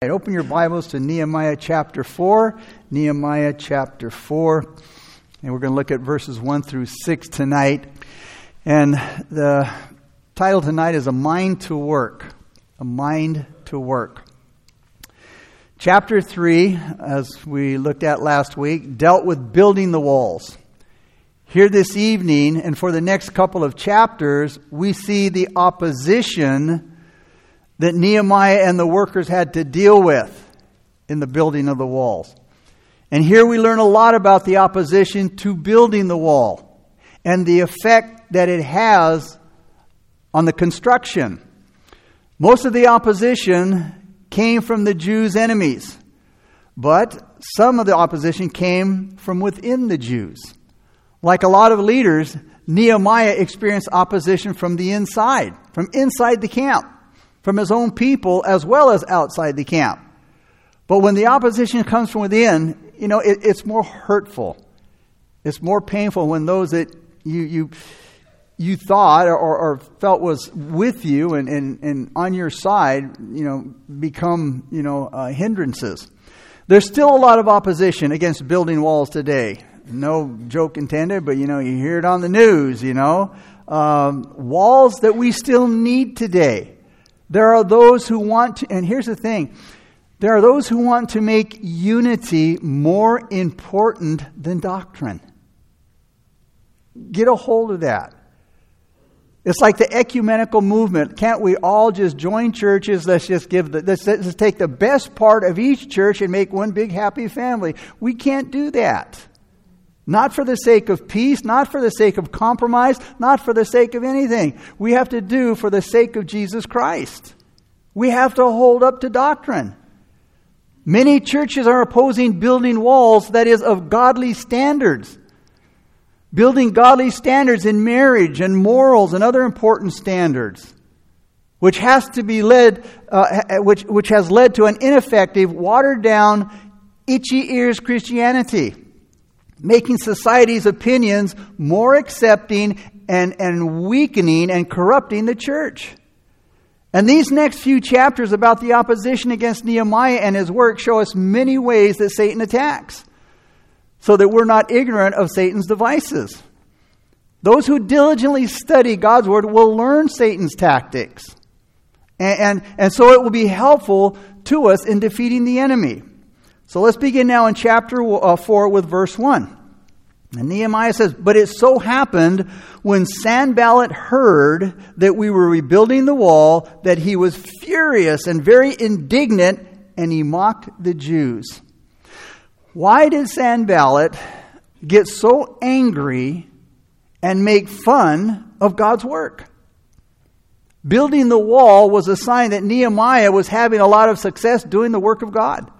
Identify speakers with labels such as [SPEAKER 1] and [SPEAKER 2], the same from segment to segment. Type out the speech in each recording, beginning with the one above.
[SPEAKER 1] Right, open your Bibles to Nehemiah chapter 4. Nehemiah chapter 4. And we're going to look at verses 1 through 6 tonight. And the title tonight is A Mind to Work. A Mind to Work. Chapter 3, as we looked at last week, dealt with building the walls. Here this evening, and for the next couple of chapters, we see the opposition that Nehemiah and the workers had to deal with in the building of the walls. And here we learn a lot about the opposition to building the wall and the effect that it has on the construction. Most of the opposition came from the Jews' enemies, but some of the opposition came from within the Jews. Like a lot of leaders, Nehemiah experienced opposition from the inside, from inside the camp from his own people as well as outside the camp. But when the opposition comes from within, you know, it, it's more hurtful. It's more painful when those that you, you, you thought or, or felt was with you and, and, and on your side, you know, become, you know, uh, hindrances. There's still a lot of opposition against building walls today. No joke intended, but, you know, you hear it on the news, you know. Um, walls that we still need today. There are those who want to, and here's the thing there are those who want to make unity more important than doctrine. Get a hold of that. It's like the ecumenical movement. Can't we all just join churches? Let's just give the, let's, let's take the best part of each church and make one big happy family. We can't do that. Not for the sake of peace, not for the sake of compromise, not for the sake of anything. We have to do for the sake of Jesus Christ. We have to hold up to doctrine. Many churches are opposing building walls that is of godly standards. Building godly standards in marriage and morals and other important standards, which has to be led, uh, which, which has led to an ineffective, watered down, itchy ears Christianity making society's opinions more accepting and, and weakening and corrupting the church. And these next few chapters about the opposition against Nehemiah and his work show us many ways that Satan attacks, so that we're not ignorant of Satan's devices. Those who diligently study God's word will learn Satan's tactics. And, and, and so it will be helpful to us in defeating the enemy. So let's begin now in chapter uh, 4 with verse 1. And Nehemiah says, But it so happened when Sanballat heard that we were rebuilding the wall that he was furious and very indignant and he mocked the Jews. Why did Sanballat get so angry and make fun of God's work? Building the wall was a sign that Nehemiah was having a lot of success doing the work of God.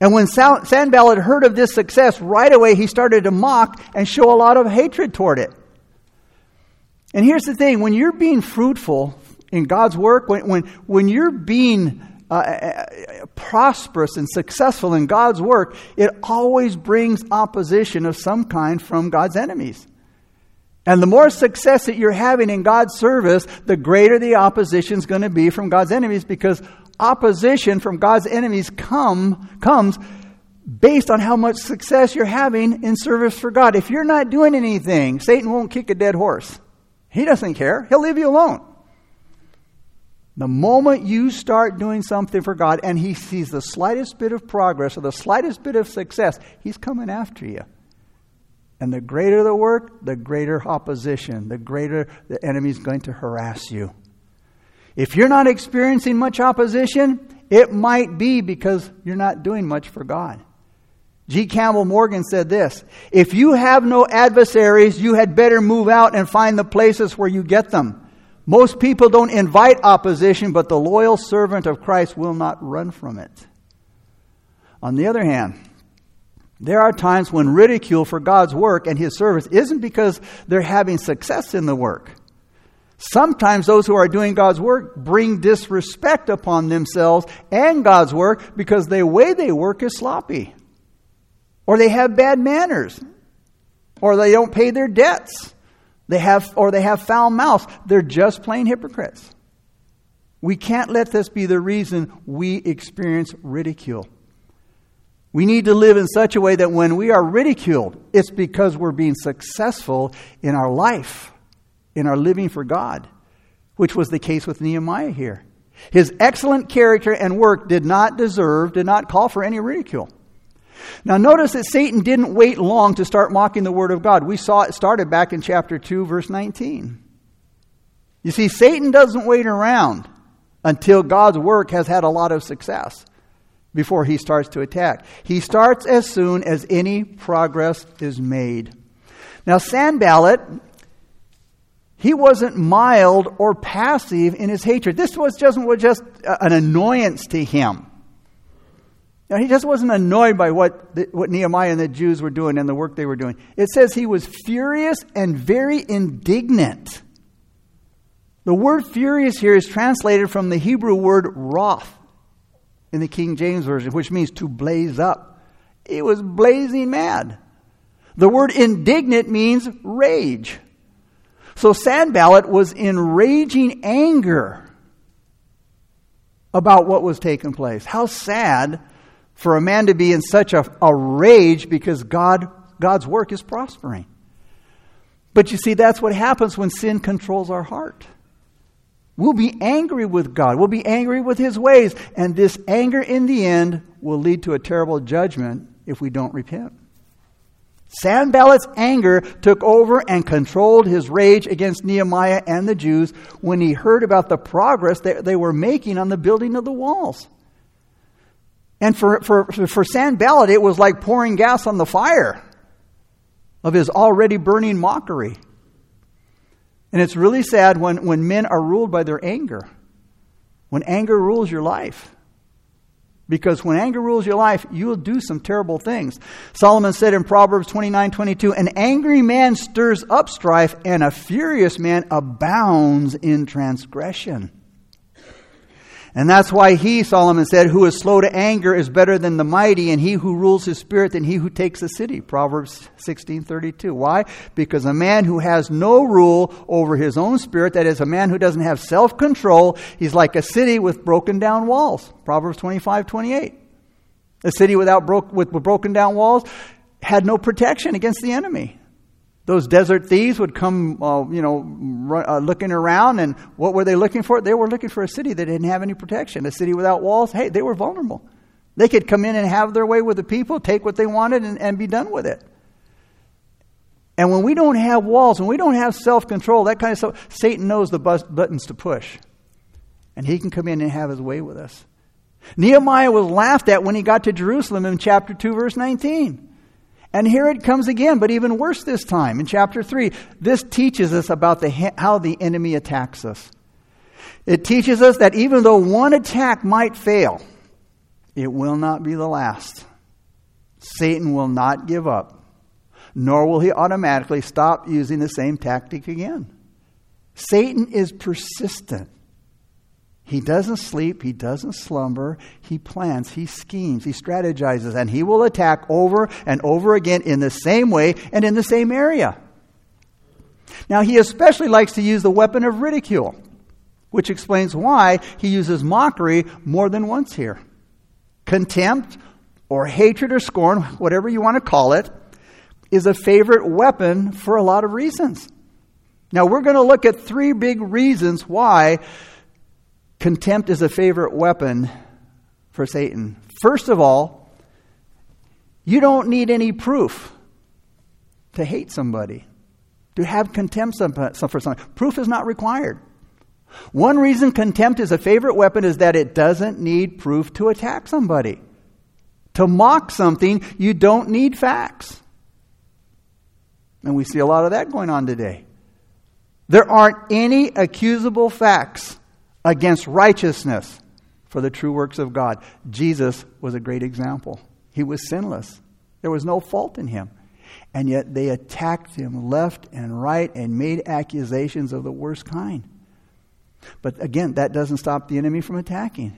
[SPEAKER 1] And when Sanballat heard of this success, right away he started to mock and show a lot of hatred toward it. And here's the thing when you're being fruitful in God's work, when, when, when you're being uh, uh, uh, prosperous and successful in God's work, it always brings opposition of some kind from God's enemies. And the more success that you're having in God's service, the greater the opposition is going to be from God's enemies because opposition from God's enemies come, comes based on how much success you're having in service for God. If you're not doing anything, Satan won't kick a dead horse. He doesn't care. He'll leave you alone. The moment you start doing something for God and he sees the slightest bit of progress or the slightest bit of success, he's coming after you. And the greater the work, the greater opposition, the greater the enemy is going to harass you. If you're not experiencing much opposition, it might be because you're not doing much for God. G. Campbell Morgan said this If you have no adversaries, you had better move out and find the places where you get them. Most people don't invite opposition, but the loyal servant of Christ will not run from it. On the other hand, there are times when ridicule for God's work and His service isn't because they're having success in the work. Sometimes those who are doing God's work bring disrespect upon themselves and God's work because the way they work is sloppy. Or they have bad manners. Or they don't pay their debts. They have, or they have foul mouths. They're just plain hypocrites. We can't let this be the reason we experience ridicule. We need to live in such a way that when we are ridiculed, it's because we're being successful in our life, in our living for God, which was the case with Nehemiah here. His excellent character and work did not deserve, did not call for any ridicule. Now, notice that Satan didn't wait long to start mocking the Word of God. We saw it started back in chapter 2, verse 19. You see, Satan doesn't wait around until God's work has had a lot of success before he starts to attack. He starts as soon as any progress is made. Now, Sanballat, he wasn't mild or passive in his hatred. This was just, was just uh, an annoyance to him. Now, he just wasn't annoyed by what, the, what Nehemiah and the Jews were doing and the work they were doing. It says he was furious and very indignant. The word furious here is translated from the Hebrew word wrath in the King James Version, which means to blaze up. He was blazing mad. The word indignant means rage. So Sanballat was in raging anger about what was taking place. How sad for a man to be in such a, a rage because God, God's work is prospering. But you see, that's what happens when sin controls our heart. We'll be angry with God. We'll be angry with His ways. And this anger in the end will lead to a terrible judgment if we don't repent. Sanballat's anger took over and controlled his rage against Nehemiah and the Jews when he heard about the progress that they were making on the building of the walls. And for, for, for Sanballat, it was like pouring gas on the fire of his already burning mockery. And it's really sad when, when men are ruled by their anger, when anger rules your life. Because when anger rules your life, you'll do some terrible things. Solomon said in Proverbs 29 22, An angry man stirs up strife, and a furious man abounds in transgression. And that's why he, Solomon said, who is slow to anger is better than the mighty, and he who rules his spirit than he who takes a city. Proverbs 16:32. Why? Because a man who has no rule over his own spirit, that is, a man who doesn't have self-control, he's like a city with broken down walls. Proverbs 25:28. A city without with broken down walls had no protection against the enemy. Those desert thieves would come, uh, you know, uh, looking around, and what were they looking for? They were looking for a city that didn't have any protection, a city without walls. Hey, they were vulnerable. They could come in and have their way with the people, take what they wanted, and, and be done with it. And when we don't have walls, when we don't have self control, that kind of stuff, Satan knows the buttons to push. And he can come in and have his way with us. Nehemiah was laughed at when he got to Jerusalem in chapter 2, verse 19. And here it comes again, but even worse this time. In chapter 3, this teaches us about the, how the enemy attacks us. It teaches us that even though one attack might fail, it will not be the last. Satan will not give up, nor will he automatically stop using the same tactic again. Satan is persistent. He doesn't sleep, he doesn't slumber, he plans, he schemes, he strategizes, and he will attack over and over again in the same way and in the same area. Now, he especially likes to use the weapon of ridicule, which explains why he uses mockery more than once here. Contempt, or hatred, or scorn, whatever you want to call it, is a favorite weapon for a lot of reasons. Now, we're going to look at three big reasons why Contempt is a favorite weapon for Satan. First of all, you don't need any proof to hate somebody, to have contempt for somebody. Proof is not required. One reason contempt is a favorite weapon is that it doesn't need proof to attack somebody. To mock something, you don't need facts. And we see a lot of that going on today. There aren't any accusable facts against righteousness for the true works of God. Jesus was a great example. He was sinless, there was no fault in him. And yet they attacked him left and right and made accusations of the worst kind. But again, that doesn't stop the enemy from attacking.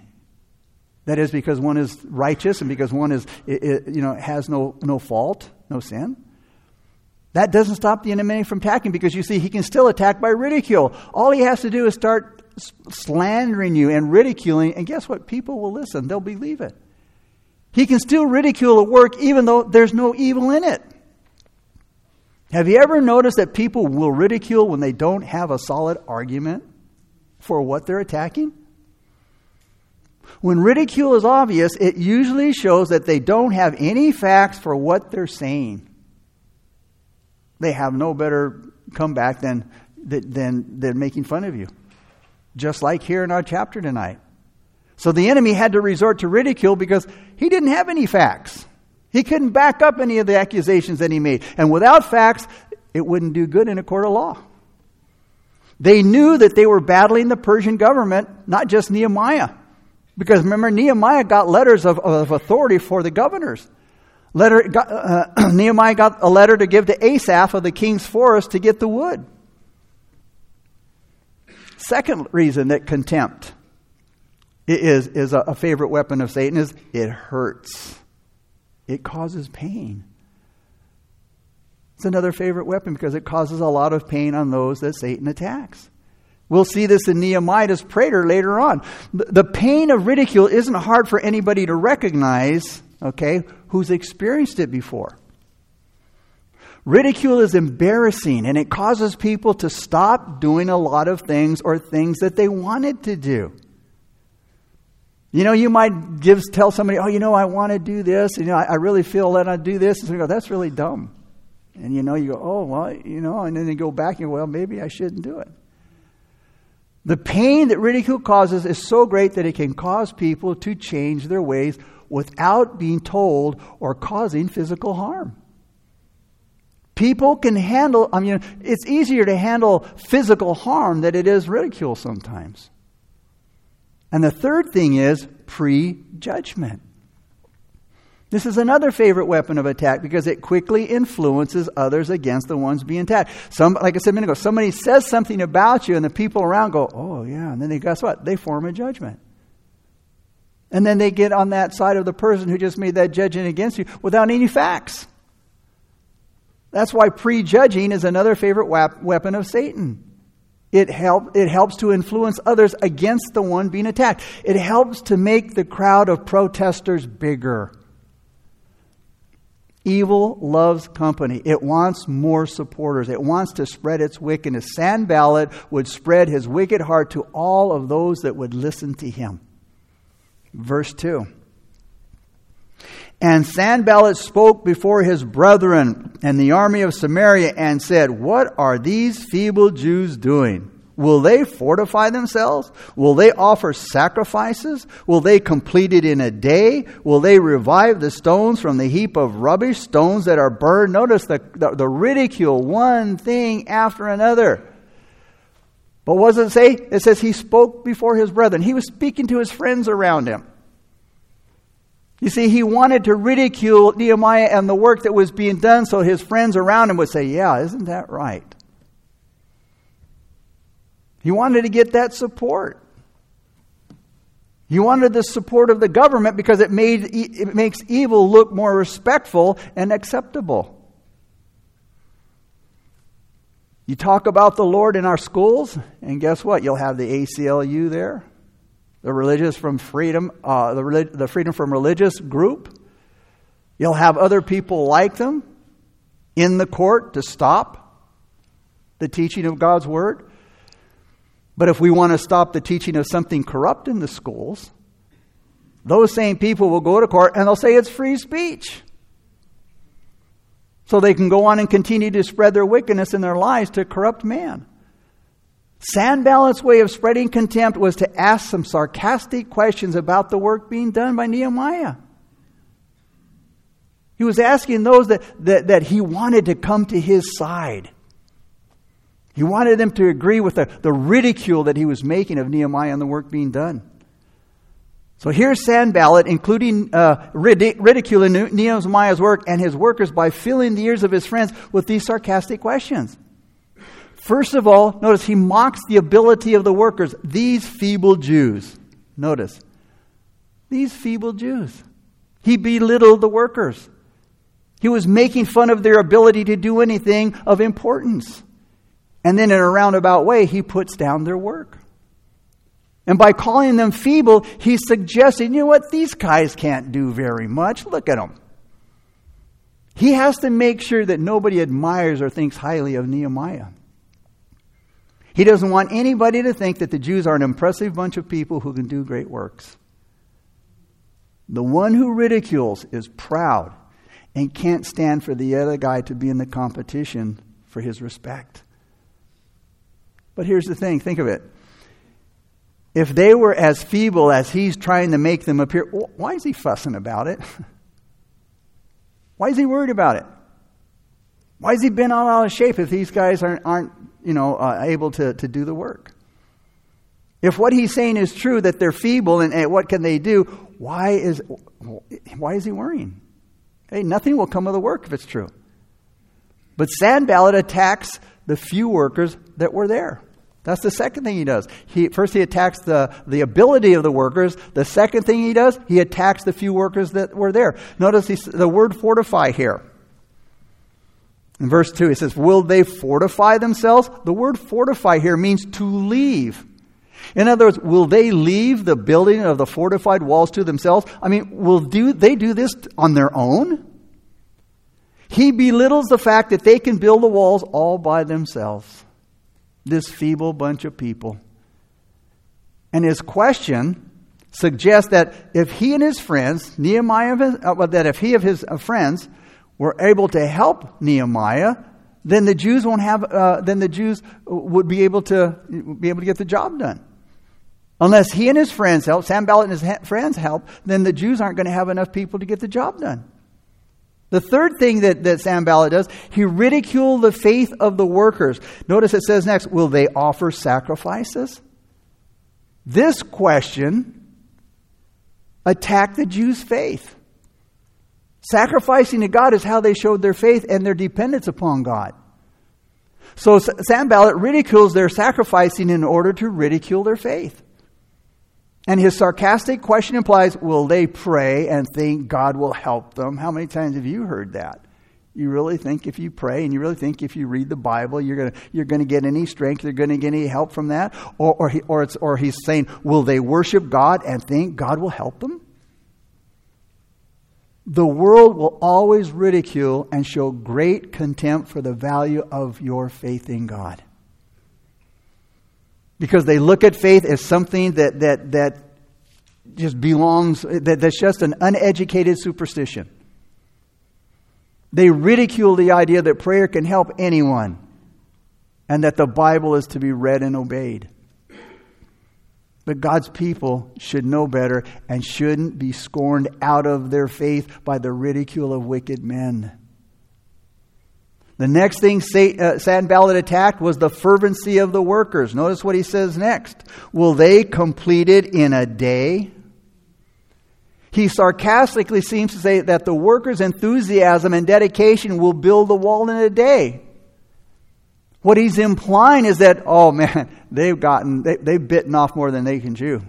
[SPEAKER 1] That is because one is righteous and because one is, you know, has no, no fault, no sin. That doesn't stop the enemy from attacking because you see, he can still attack by ridicule. All he has to do is start slandering you and ridiculing, and guess what? People will listen, they'll believe it. He can still ridicule a work even though there's no evil in it. Have you ever noticed that people will ridicule when they don't have a solid argument for what they're attacking? When ridicule is obvious, it usually shows that they don't have any facts for what they're saying. They have no better comeback than, than, than making fun of you. Just like here in our chapter tonight. So the enemy had to resort to ridicule because he didn't have any facts. He couldn't back up any of the accusations that he made. And without facts, it wouldn't do good in a court of law. They knew that they were battling the Persian government, not just Nehemiah. Because remember, Nehemiah got letters of, of authority for the governors. Letter, got, uh, Nehemiah got a letter to give to Asaph of the king's forest to get the wood. Second reason that contempt is, is a, favorite weapon of Satan is it hurts. It causes pain. It's another favorite weapon because it causes a lot of pain on those that Satan attacks. We'll see this in Nehemiah's prayer later on. The pain of ridicule isn't hard for anybody to recognize, okay, who's experienced it before. Ridicule is embarrassing and it causes people to stop doing a lot of things or things that they wanted to do. You know, you might give, tell somebody, oh, you know, I want to do this. You know, I, I really feel that I do this. And you go, that's really dumb. And you know, you go, oh, well, you know, and then you go back and well, maybe I shouldn't do it. The pain that ridicule causes is so great that it can cause people to change their ways without being told or causing physical harm. People can handle, I mean, it's easier to handle physical harm than it is ridicule sometimes. And the third thing is prejudgment. This is another favorite weapon of attack because it quickly influences others against the ones being attacked. Some, like I said a minute ago, somebody says something about you, and the people around go, "Oh yeah," and then they guess what? They form a judgment, and then they get on that side of the person who just made that judgment against you without any facts. That's why prejudging is another favorite weapon of Satan. It, help, it helps to influence others against the one being attacked. It helps to make the crowd of protesters bigger. Evil loves company. It wants more supporters. It wants to spread its wickedness. Sanballat would spread his wicked heart to all of those that would listen to him. Verse 2. And Sanballat spoke before his brethren and the army of Samaria and said, What are these feeble Jews doing? Will they fortify themselves? Will they offer sacrifices? Will they complete it in a day? Will they revive the stones from the heap of rubbish, stones that are burned? Notice the, the, the ridicule, one thing after another. But what does it say? It says he spoke before his brethren. He was speaking to his friends around him. You see, he wanted to ridicule Nehemiah and the work that was being done so his friends around him would say, Yeah, isn't that right? He wanted to get that support. He wanted the support of the government because it, made, it makes evil look more respectful and acceptable. You talk about the Lord in our schools, and guess what? You'll have the ACLU there, the religious from freedom, uh, the, relig- the freedom from religious group. You'll have other people like them in the court to stop the teaching of God's word. But if we want to stop the teaching of something corrupt in the schools, those same people will go to court and they'll say it's free speech. So they can go on and continue to spread their wickedness in their lives to corrupt man. Sanballat's way of spreading contempt was to ask some sarcastic questions about the work being done by Nehemiah. He was asking those that, that, that he wanted to come to his side. He wanted them to agree with the, the ridicule that he was making of Nehemiah and the work being done. So here's Sanballat, including uh, ridiculing Nehemiah's work and his workers by filling the ears of his friends with these sarcastic questions. First of all, notice he mocks the ability of the workers, these feeble Jews. Notice, these feeble Jews. He belittled the workers. He was making fun of their ability to do anything of importance. And then in a roundabout way, he puts down their work. And by calling them feeble, he's suggesting, you know what, these guys can't do very much. Look at them. He has to make sure that nobody admires or thinks highly of Nehemiah. He doesn't want anybody to think that the Jews are an impressive bunch of people who can do great works. The one who ridicules is proud and can't stand for the other guy to be in the competition for his respect. But here's the thing think of it. If they were as feeble as he's trying to make them appear, why is he fussing about it? Why is he worried about it? Why has he been all out of shape if these guys aren't, aren't you know, uh, able to, to do the work? If what he's saying is true, that they're feeble and, and what can they do, why is, why is he worrying? Hey, nothing will come of the work if it's true. But Sanballat attacks the few workers that were there. That's the second thing he does. He, first, he attacks the, the ability of the workers. The second thing he does, he attacks the few workers that were there. Notice the word fortify here. In verse 2, he says, Will they fortify themselves? The word fortify here means to leave. In other words, will they leave the building of the fortified walls to themselves? I mean, will do, they do this on their own? He belittles the fact that they can build the walls all by themselves this feeble bunch of people. And his question suggests that if he and his friends, Nehemiah, uh, that if he of his uh, friends were able to help Nehemiah, then the Jews won't have. Uh, then the Jews would be able to be able to get the job done. Unless he and his friends help, Sam Sanballat and his friends help, then the Jews aren't going to have enough people to get the job done. The third thing that, that Sanballat does, he ridiculed the faith of the workers. Notice it says next, will they offer sacrifices? This question attacked the Jews' faith. Sacrificing to God is how they showed their faith and their dependence upon God. So Sanballat ridicules their sacrificing in order to ridicule their faith. And his sarcastic question implies, will they pray and think God will help them? How many times have you heard that? You really think if you pray and you really think if you read the Bible, you're going you're gonna get any strength, you're going to get any help from that? Or, or, he, or, or he's saying, will they worship God and think God will help them? The world will always ridicule and show great contempt for the value of your faith in God because they look at faith as something that, that, that just belongs, that, that's just an uneducated superstition. They ridicule the idea that prayer can help anyone and that the Bible is to be read and obeyed. But God's people should know better and shouldn't be scorned out of their faith by the ridicule of wicked men. The next thing uh, Sanballat attacked was the fervency of the workers. Notice what he says next. Will they complete it in a day? He sarcastically seems to say that the workers' enthusiasm and dedication will build the wall in a day. What he's implying is that, oh man, they've gotten, they, they've bitten off more than they can chew.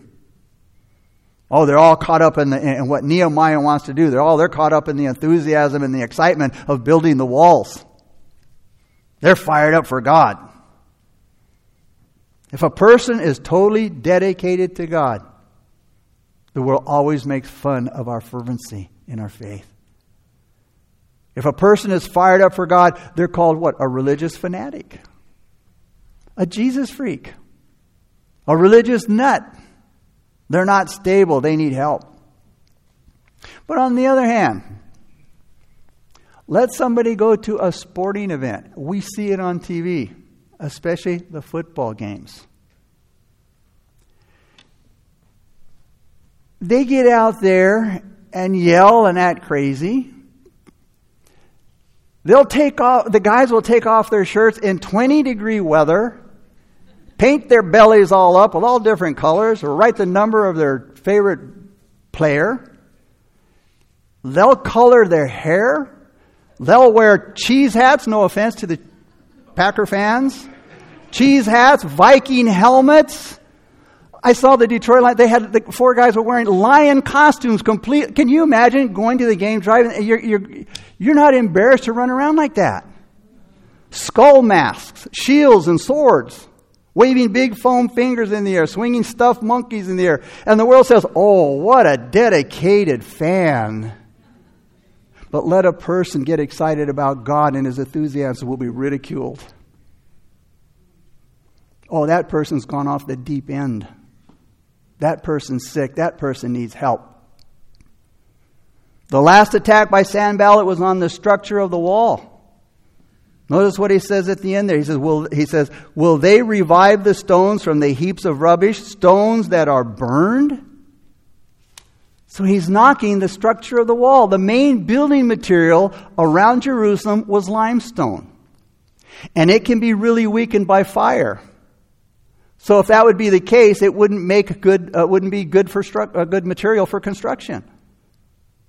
[SPEAKER 1] Oh, they're all caught up in, the, in what Nehemiah wants to do. They're all they're caught up in the enthusiasm and the excitement of building the walls. They're fired up for God. If a person is totally dedicated to God, the world always makes fun of our fervency in our faith. If a person is fired up for God, they're called what? A religious fanatic, a Jesus freak, a religious nut. They're not stable, they need help. But on the other hand, let somebody go to a sporting event. We see it on TV, especially the football games. They get out there and yell and act crazy. They'll take off, the guys will take off their shirts in 20 degree weather, paint their bellies all up with all different colors, or write the number of their favorite player. They'll color their hair They'll wear cheese hats, no offense to the Packer fans. Cheese hats, Viking helmets. I saw the Detroit Lions. They had the four guys were wearing lion costumes. Complete. Can you imagine going to the game driving? You're, you're, you're not embarrassed to run around like that. Skull masks, shields, and swords. waving big foam fingers in the air, swinging stuffed monkeys in the air. And the world says, Oh, what a dedicated fan. But let a person get excited about God and his enthusiasm will be ridiculed. Oh, that person's gone off the deep end. That person's sick. That person needs help. The last attack by Sanballat was on the structure of the wall. Notice what he says at the end there. He says, will, he says, Will they revive the stones from the heaps of rubbish, stones that are burned? So he's knocking the structure of the wall. The main building material around Jerusalem was limestone. And it can be really weakened by fire. So if that would be the case, it wouldn't make good, uh, wouldn't be good for stru- uh, good material for construction.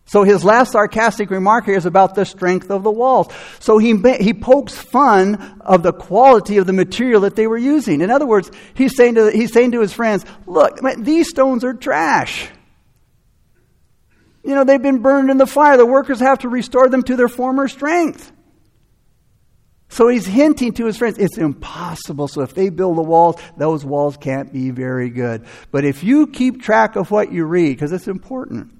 [SPEAKER 1] So his last sarcastic remark here is about the strength of the walls. So he, he pokes fun of the quality of the material that they were using. In other words, he's saying to, he's saying to his friends, look, man, these stones are trash. You know, they've been burned in the fire. The workers have to restore them to their former strength. So he's hinting to his friends, it's impossible. So if they build the walls, those walls can't be very good. But if you keep track of what you read, because it's important,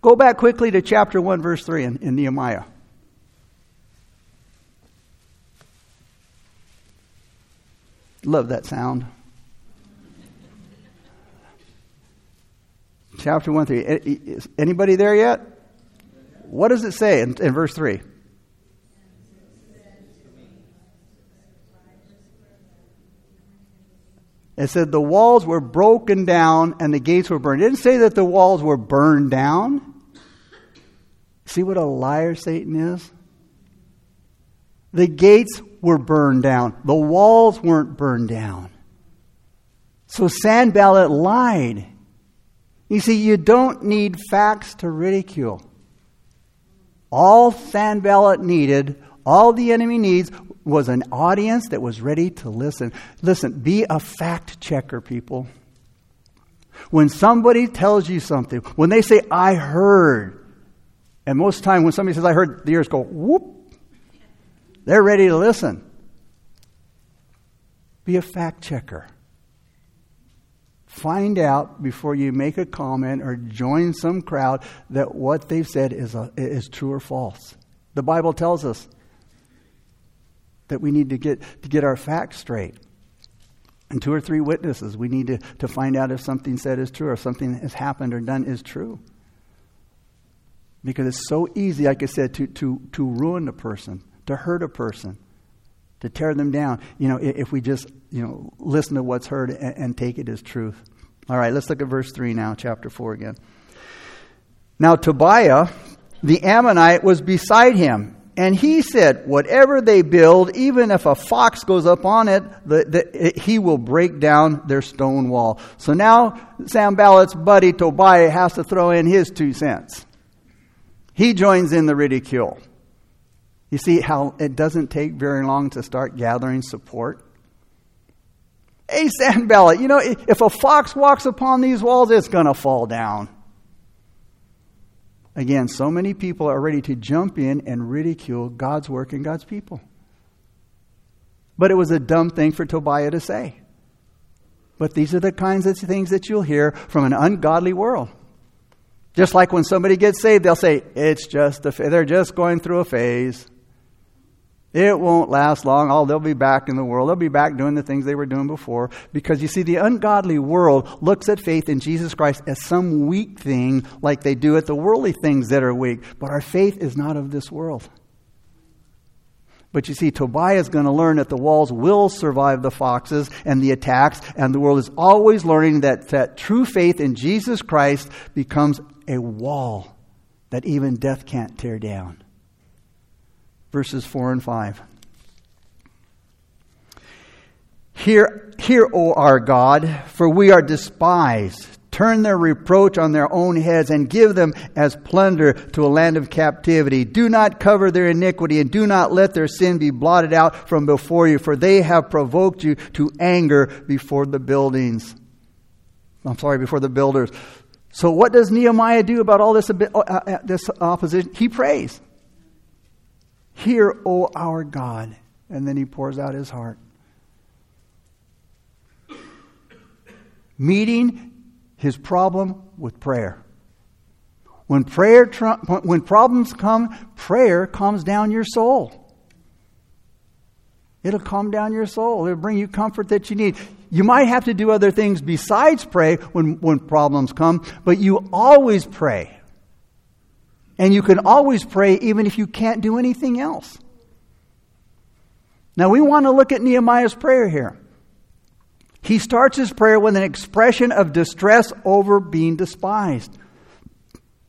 [SPEAKER 1] go back quickly to chapter 1, verse 3 in, in Nehemiah. Love that sound. Chapter 1, 3. Anybody there yet? What does it say in, in verse 3? It said the walls were broken down and the gates were burned. It didn't say that the walls were burned down. See what a liar Satan is? The gates were burned down. The walls weren't burned down. So Sanballat lied. You see, you don't need facts to ridicule. All Sanballat needed, all the enemy needs, was an audience that was ready to listen. Listen, be a fact checker, people. When somebody tells you something, when they say, I heard, and most of the time when somebody says, I heard, the ears go, whoop. They're ready to listen. Be a fact checker. Find out before you make a comment or join some crowd that what they've said is, a, is true or false. The Bible tells us that we need to get, to get our facts straight. And two or three witnesses, we need to, to find out if something said is true or something has happened or done is true. Because it's so easy, like I said, to, to, to ruin a person, to hurt a person, to tear them down. You know, if we just, you know, listen to what's heard and, and take it as truth. All right, let's look at verse 3 now, chapter 4 again. Now, Tobiah, the Ammonite, was beside him and he said, Whatever they build, even if a fox goes up on it, the, the, it, he will break down their stone wall. So now Sanballat's buddy Tobiah has to throw in his two cents. He joins in the ridicule. You see how it doesn't take very long to start gathering support? Hey, Sanballat, you know, if a fox walks upon these walls, it's going to fall down. Again, so many people are ready to jump in and ridicule God's work and God's people. But it was a dumb thing for Tobiah to say. But these are the kinds of things that you'll hear from an ungodly world. Just like when somebody gets saved, they'll say, it's just a, they're just going through a phase. It won't last long. Oh, they'll be back in the world. They'll be back doing the things they were doing before. Because you see, the ungodly world looks at faith in Jesus Christ as some weak thing, like they do at the worldly things that are weak. But our faith is not of this world. But you see, Tobiah is going to learn that the walls will survive the foxes and the attacks, and the world is always learning that, that true faith in Jesus Christ becomes a wall that even death can't tear down verses 4 and 5. Hear, hear, O our God, for we are despised. Turn their reproach on their own heads and give them as plunder to a land of captivity. Do not cover their iniquity and do not let their sin be blotted out from before you, for they have provoked you to anger before the buildings. I'm sorry, before the builders. So, what does Nehemiah do about all this, uh, uh, this opposition? He prays. Hear, O our God. And then he pours out his heart. meeting his problem with prayer. When prayer when problems come, prayer calms down your soul. It'll calm down your soul. It'll bring you comfort that you need. You might have to do other things besides pray when, when problems come, but you always pray. And you can always pray even if you can't do anything else. Now, we want to look at Nehemiah's prayer here. He starts his prayer with an expression of distress over being despised.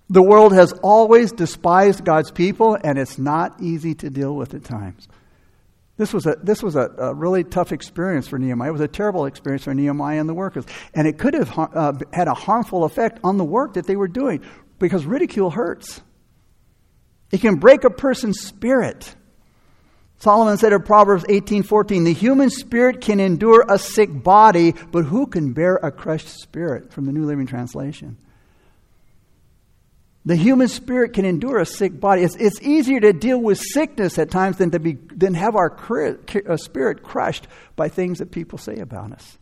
[SPEAKER 1] The world has always despised God's people, and it's not easy to deal with at times. This was, a, this was a, a, really tough experience for Nehemiah. It was a terrible experience for Nehemiah and the workers. And it could have uh, had a harmful effect on the work that they were doing because ridicule hurts. It can break a person's spirit. Solomon said in Proverbs 18:14, "The human spirit can endure a sick body, but who can bear a crushed spirit?" From the New Living Translation. The human spirit can endure a sick body. It's, it's easier to deal with sickness at times than to be than have our uh, spirit crushed by things that people say about us.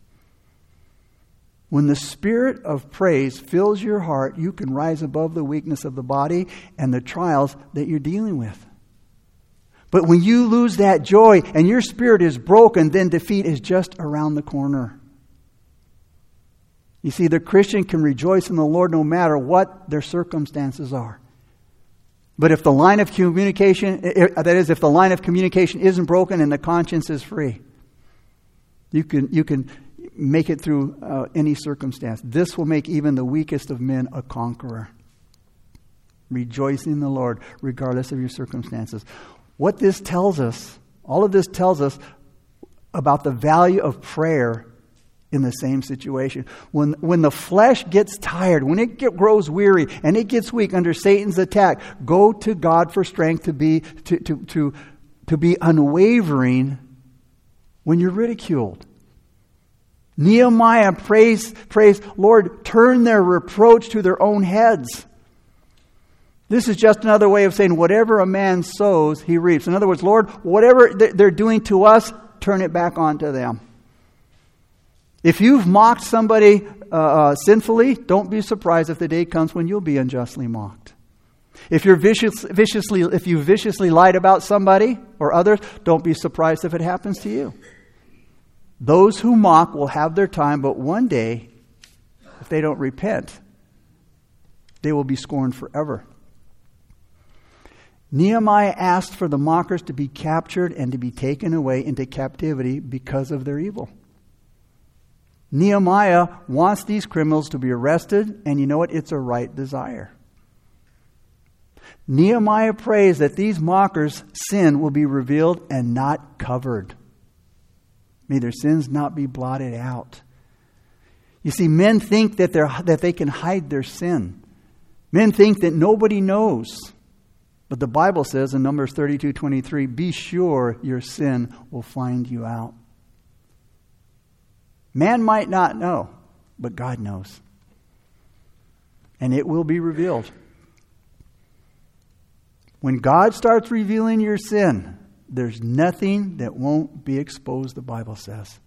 [SPEAKER 1] When the spirit of praise fills your heart, you can rise above the weakness of the body and the trials that you're dealing with. But when you lose that joy and your spirit is broken, then defeat is just around the corner. You see, the Christian can rejoice in the Lord no matter what their circumstances are. But if the line of communication, that is, if the line of communication isn't broken and the conscience is free, you can, you can make it through uh, any circumstance. This will make even the weakest of men a conqueror. Rejoice in the Lord regardless of your circumstances. What this tells us, all of this tells us about the value of prayer in the same situation. When, when the flesh gets tired, when it get, grows weary and it gets weak under Satan's attack, go to God for strength to be, to, to, to, to be unwavering when you're ridiculed. Nehemiah prays, prays, Lord, turn their reproach to their own heads. This is just another way of saying whatever a man sows, he reaps. In other words, Lord, whatever they're doing to us, turn it back onto them. If you've mocked somebody uh, uh, sinfully, don't be surprised if the day comes when you'll be unjustly mocked. If you're vicious, viciously, if you viciously lied about somebody or others, don't be surprised if it happens to you. Those who mock will have their time, but one day, if they don't repent, they will be scorned forever. Nehemiah asked for the mockers to be captured and to be taken away into captivity because of their evil. Nehemiah wants these criminals to be arrested, and you know what? It's a right desire. Nehemiah prays that these mockers' sin will be revealed and not covered. May their sins not be blotted out. You see, men think that, that they can hide their sin. Men think that nobody knows. But the Bible says in Numbers 32 23, be sure your sin will find you out. Man might not know, but God knows. And it will be revealed. When God starts revealing your sin, there's nothing that won't be exposed, the Bible says.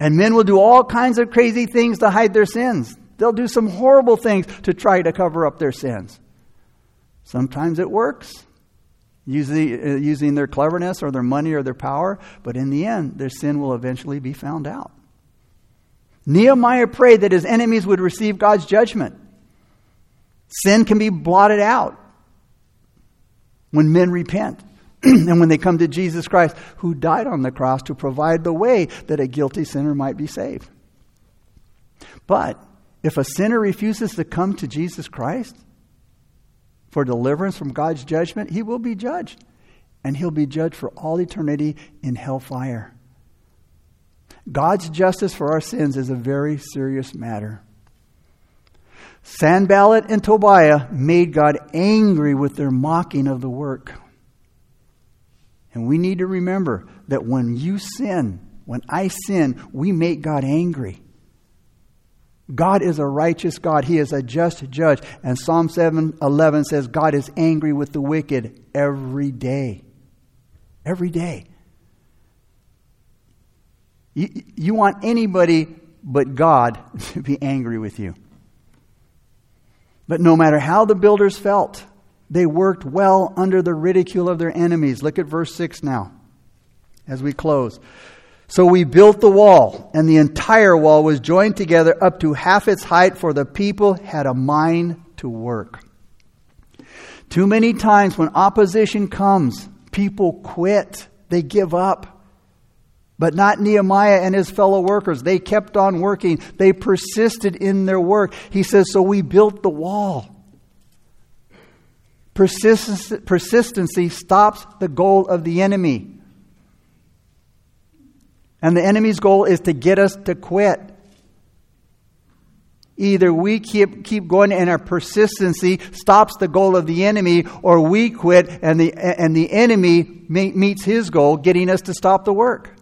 [SPEAKER 1] And men will do all kinds of crazy things to hide their sins. They'll do some horrible things to try to cover up their sins. Sometimes it works, using, uh, their cleverness or their money or their power, but in the end, their sin will eventually be found out. Nehemiah prayed that his enemies would receive God's judgment. Sin can be blotted out when men repent. and when they come to Jesus Christ, who died on the cross to provide the way that a guilty sinner might be saved. But if a sinner refuses to come to Jesus Christ for deliverance from God's judgment, he will be judged. And he'll be judged for all eternity in hellfire. God's justice for our sins is a very serious matter. Sanballat and Tobiah made God angry with their mocking of the work. And we need to remember that when you sin, when I sin, we make God angry. God is a righteous God. He is a just judge. And Psalm 7:11 says God is angry with the wicked every day. Every day. You, you want anybody but God to be angry with you. But no matter how the builders felt, they worked well under the ridicule of their enemies. Look at verse 6 now as we close. So we built the wall, and the entire wall was joined together up to half its height, for the people had a mind to work. Too many times when opposition comes, people quit, they give up. But not Nehemiah and his fellow workers. They kept on working. They persisted in their work. He says, So we built the wall. Persistency stops the goal of the enemy. And the enemy's goal is to get us to quit. Either we keep, keep going and our persistency stops the goal of the enemy, or we quit and the, and the enemy meets his goal, getting us to stop the work.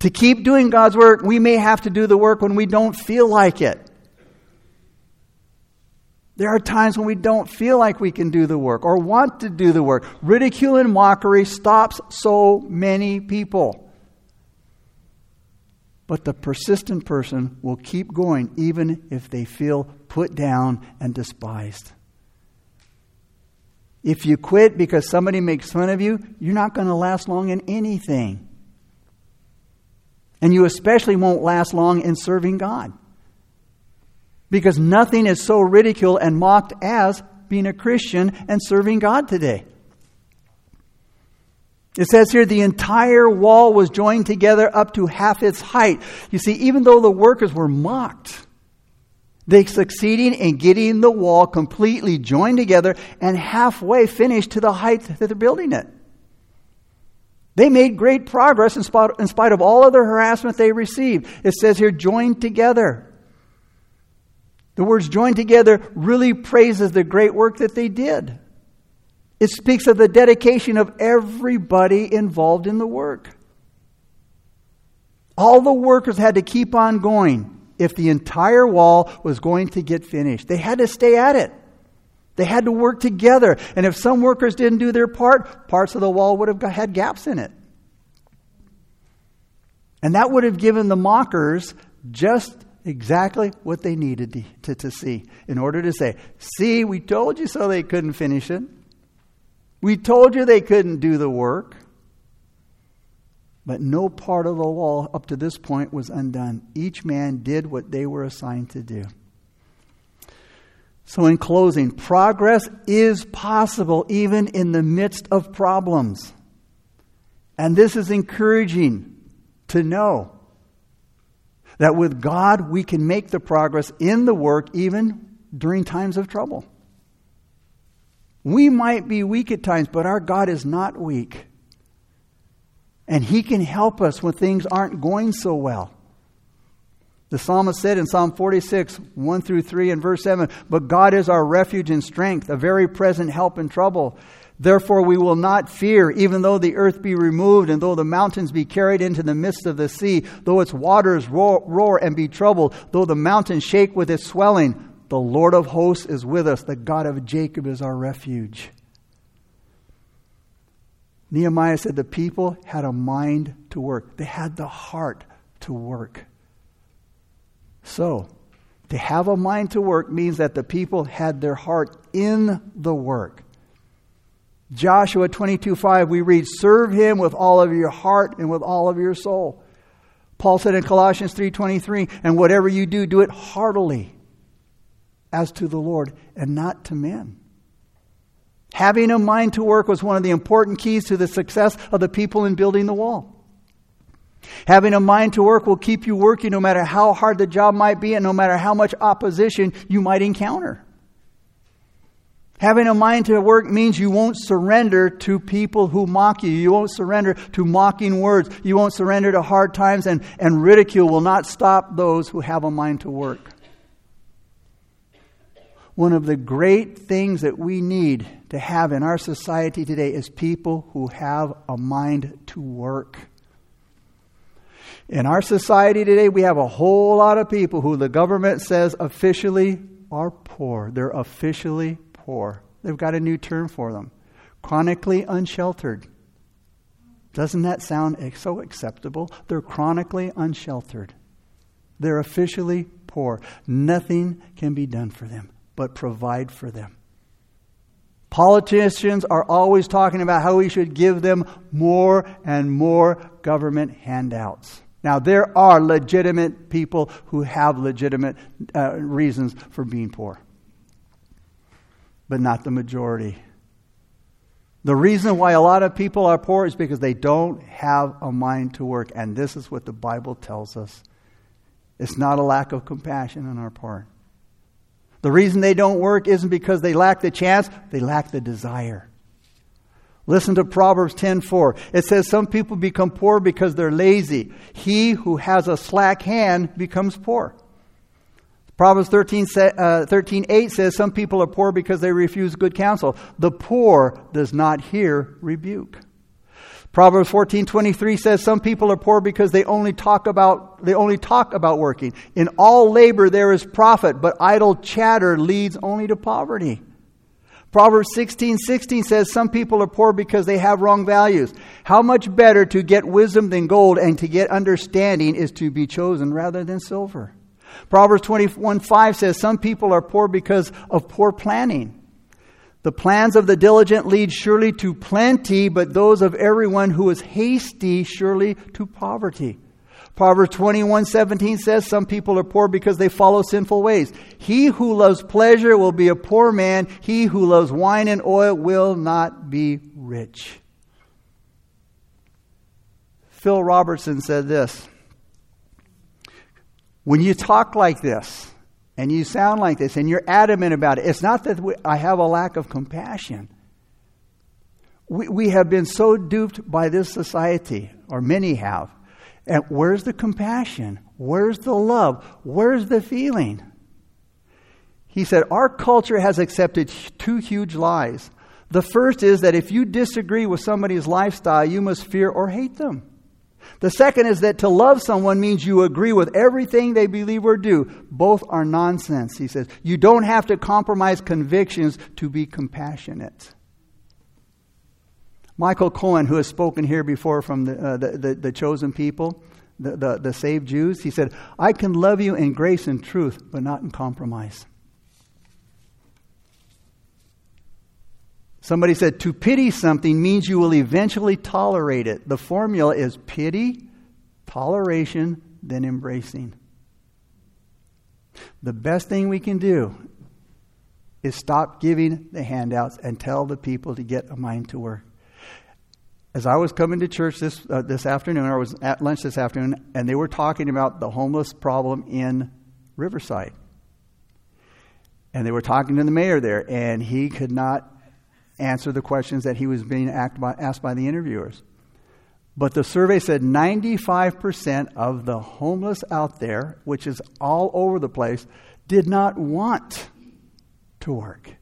[SPEAKER 1] To keep doing God's work, we may have to do the work when we don't feel like it. There are times when we don't feel like we can do the work or want to do the work. Ridicule and mockery stops so many people. But the persistent person will keep going even if they feel put down and despised. If you quit because somebody makes fun of you, you're not going to last long in anything. And you especially won't last long in serving God. Because nothing is so ridiculed and mocked as being a Christian and serving God today. It says here the entire wall was joined together up to half its height. You see, even though the workers were mocked, they succeeded in getting the wall completely joined together and halfway finished to the height that they're building it. They made great progress in spite, in spite of all of the harassment they received. It says here, joined together. The words joined together really praises the great work that they did. It speaks of the dedication of everybody involved in the work. All the workers had to keep on going if the entire wall was going to get finished. They had to stay at it. They had to work together. And if some workers didn't do their part, parts of the wall would have had gaps in it. And that would have given the mockers just exactly what they needed to, to, to, see in order to say, See, we told you so they couldn't finish it. We told you they couldn't do the work. But no part of the law up to this point was undone. Each man did what they were assigned to do. So, in closing, progress is possible even in the midst of problems. And this is encouraging to know that with God we can make the progress in the work even during times of trouble. We might be weak at times, but our God is not weak. And He can help us when things aren't going so well. The psalmist said in Psalm 46, 1 through 3 and verse 7, But God is our refuge and strength, a very present help in trouble. Therefore we will not fear, even though the earth be removed, and though the mountains be carried into the midst of the sea, though its waters roar, roar and be troubled, though the mountains shake with its swelling. The Lord of hosts is with us. The God of Jacob is our refuge. Nehemiah said the people had a mind to work, they had the heart to work. So, to have a mind to work means that the people had their heart in the work. Joshua 22 5, we read, Serve him with all of your heart and with all of your soul. Paul said in Colossians 3:23, and whatever you do, do it heartily as to the Lord and not to men. Having a mind to work was one of the important keys to the success of the people in building the wall. Having a mind to work will keep you working no matter how hard the job might be and no matter how much opposition you might encounter. Having a mind to work means you won't surrender to people who mock you. You won't surrender to mocking words. You won't surrender to hard times, and, and ridicule will not stop those who have a mind to work one of the great things that we need to have in our society today is people who have a mind to work. In our society today, we have a whole lot of people who the government says officially are poor. They're officially poor. They've got a new term for them chronically unsheltered. Doesn't that sound so acceptable? They're chronically unsheltered. They're officially poor. Nothing can be done for them but provide for them. Politicians are always talking about how we should give them more and more government handouts. Now, there are legitimate people who have legitimate uh, reasons for being poor, but not the majority. The reason why a lot of people are poor is because they don't have a mind to work. And this is what the Bible tells us it's not a lack of compassion on our part. The reason they don't work isn't because they lack the chance, they lack the desire. Listen to Proverbs 10:4. It says some people become poor because they're lazy. He who has a slack hand becomes poor. Proverbs 13, uh, 13 8 says some people are poor because they refuse good counsel. The poor does not hear rebuke. Proverbs 14:23 says some people are poor because they only talk about they only talk about working. In all labor there is profit, but idle chatter leads only to poverty. Proverbs 16:16 16 says some people are poor because they have wrong values. How much better to get wisdom than gold and to get understanding is to be chosen rather than silver. Proverbs 21:5 says some people are poor because of poor planning. The plans of the diligent lead surely to plenty, but those of everyone who is hasty surely to poverty. Proverbs 21 17 says, Some people are poor because they follow sinful ways. He who loves pleasure will be a poor man. He who loves wine and oil will not be rich. Phil Robertson said this When you talk like this, and you sound like this and you're adamant about it, it's not that we, I have a lack of compassion. We, we have been so duped by this society, or many have. And where's the compassion? Where's the love? Where's the feeling? He said, Our culture has accepted two huge lies. The first is that if you disagree with somebody's lifestyle, you must fear or hate them. The second is that to love someone means you agree with everything they believe or do. Both are nonsense, he says. You don't have to compromise convictions to be compassionate. Michael Cohen, who has spoken here before from the, uh, the, the, the, chosen people, the, the, the saved Jews, he said, I can love you in grace and truth, but not in compromise. Somebody said, to pity something means you will eventually tolerate it. The formula is pity, toleration, then embracing. The best thing we can do is stop giving the handouts and tell the people to get a mind to work. As I was coming to church this, uh, this afternoon, or I was at lunch this afternoon, and they were talking about the homeless problem in Riverside. And they were talking to the mayor there, and he could not answer the questions that he was being by, asked by the interviewers. But the survey said 95% of the homeless out there, which is all over the place, did not want to work.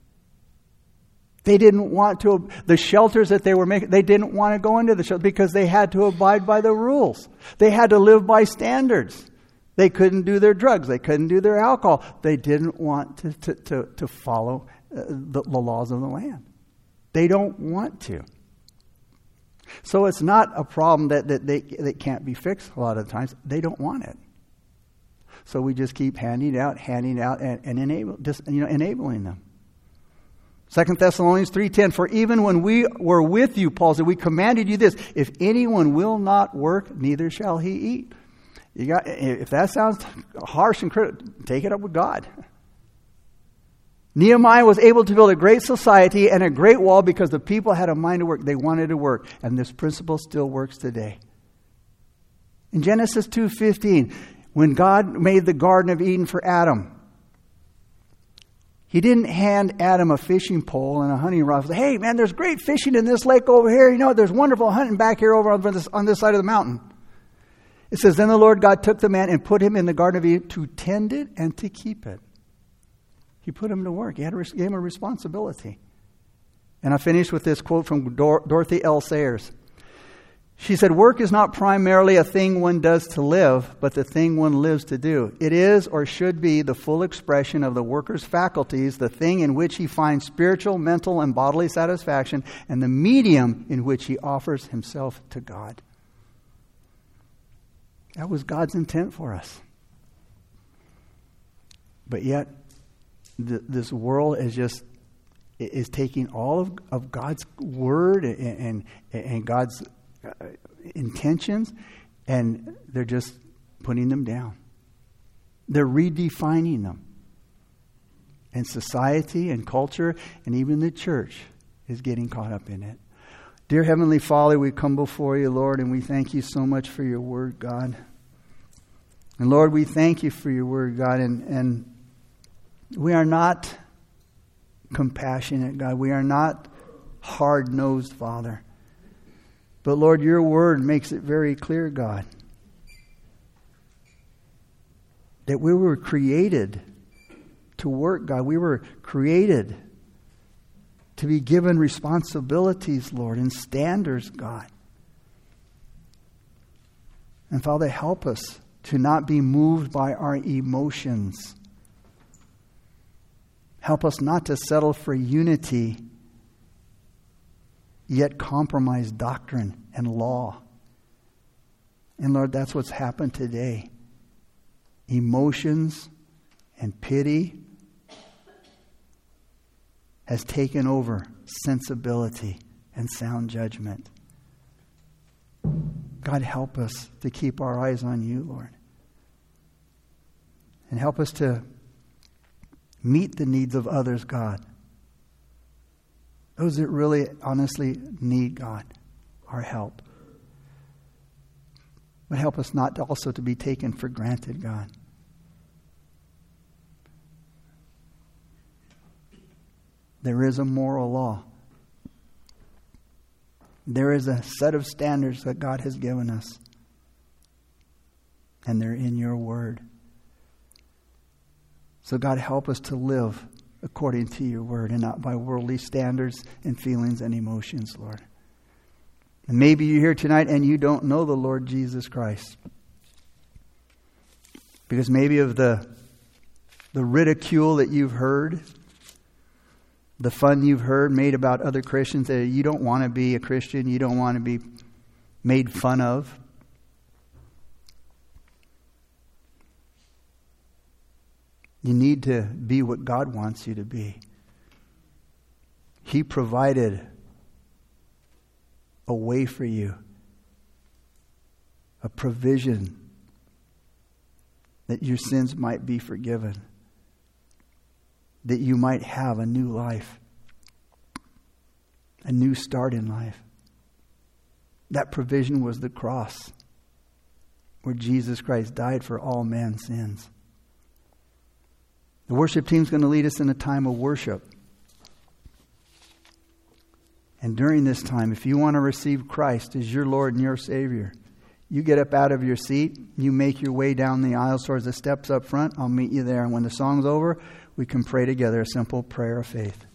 [SPEAKER 1] They didn't want to, the shelters that they were making, they didn't want to go into the shelter because they had to abide by the rules. They had to live by standards. They couldn't do their drugs. They couldn't do their alcohol. They didn't want to, to, to, to follow uh, the, the laws of the land. They don't want to. So it's not a problem that, that, they, that can't be fixed a lot of the times. They don't want it. So we just keep handing out, handing out, and, and enable, just, you know, enabling them. 2 Thessalonians 3.10, For even when we were with you, Paul said, we commanded you this, if anyone will not work, neither shall he eat. You got, if that sounds harsh and critical, take it up with God. Nehemiah was able to build a great society and a great wall because the people had a mind to work. They wanted to work, and this principle still works today. In Genesis 2:15, when God made the garden of Eden for Adam, he didn't hand Adam a fishing pole and a hunting rod. Say, hey, man, there's great fishing in this lake over here. You know, there's wonderful hunting back here over on this, on this side of the mountain. It says, Then the Lord God took the man and put him in the Garden of Eden to tend it and to keep it. He put him to work. He had a, gave him a responsibility. And I finish with this quote from Dor- Dorothy L. Sayers. She said, Work is not primarily a thing one does to live, but the thing one lives to do. It is or should be the full expression of the worker's faculties, the thing in which he finds spiritual, mental, and bodily satisfaction, and the medium in which he offers himself to God. That was God's intent for us. But yet, th- this world is just is taking all of, of God's word and, and, and God's uh, intentions, and they're just putting them down. They're redefining them. And society and culture and even the church is getting caught up in it. Dear Heavenly Father, we come before you, Lord, and we thank you so much for your word, God. And Lord, we thank you for your word, God, and, and we are not compassionate, God. We are not hard nosed, Father. But Lord, your word makes it very clear, God, that we were created to work, God. We were created to be given responsibilities, Lord, and standards, God. And Father, help us to not be moved by our emotions. Help us not to settle for unity, yet compromise doctrine and law. And Lord, that's what's happened today. Emotions and pity has taken over sensibility and sound judgment. God, help us to keep our eyes on you, Lord. And help us to meet the needs of others, God. Those that really, honestly need God, our help. But help us not also to be taken for granted, God. There is a moral law. There is a set of standards that God has given us, and they're in your word. So, God, help us to live according to your word and not by worldly standards and feelings and emotions, Lord. And maybe you're here tonight and you don't know the Lord Jesus Christ. Because maybe of the, the ridicule that you've heard, the fun you've heard made about other Christians that you don't want to be a Christian, you don't want to be made fun of. You need to be what God wants you to be. He provided a way for you, a provision that your sins might be forgiven that you might have a new life, a new start in life. That provision was the cross, where Jesus Christ died for all man's sins. The worship team's going to lead us in a time of worship. And during this time, if you want to receive Christ as your Lord and your Savior, you get up out of your seat, you make your way down the aisle towards the steps up front. I'll meet you there. And when the song's over, we can pray together a simple prayer of faith.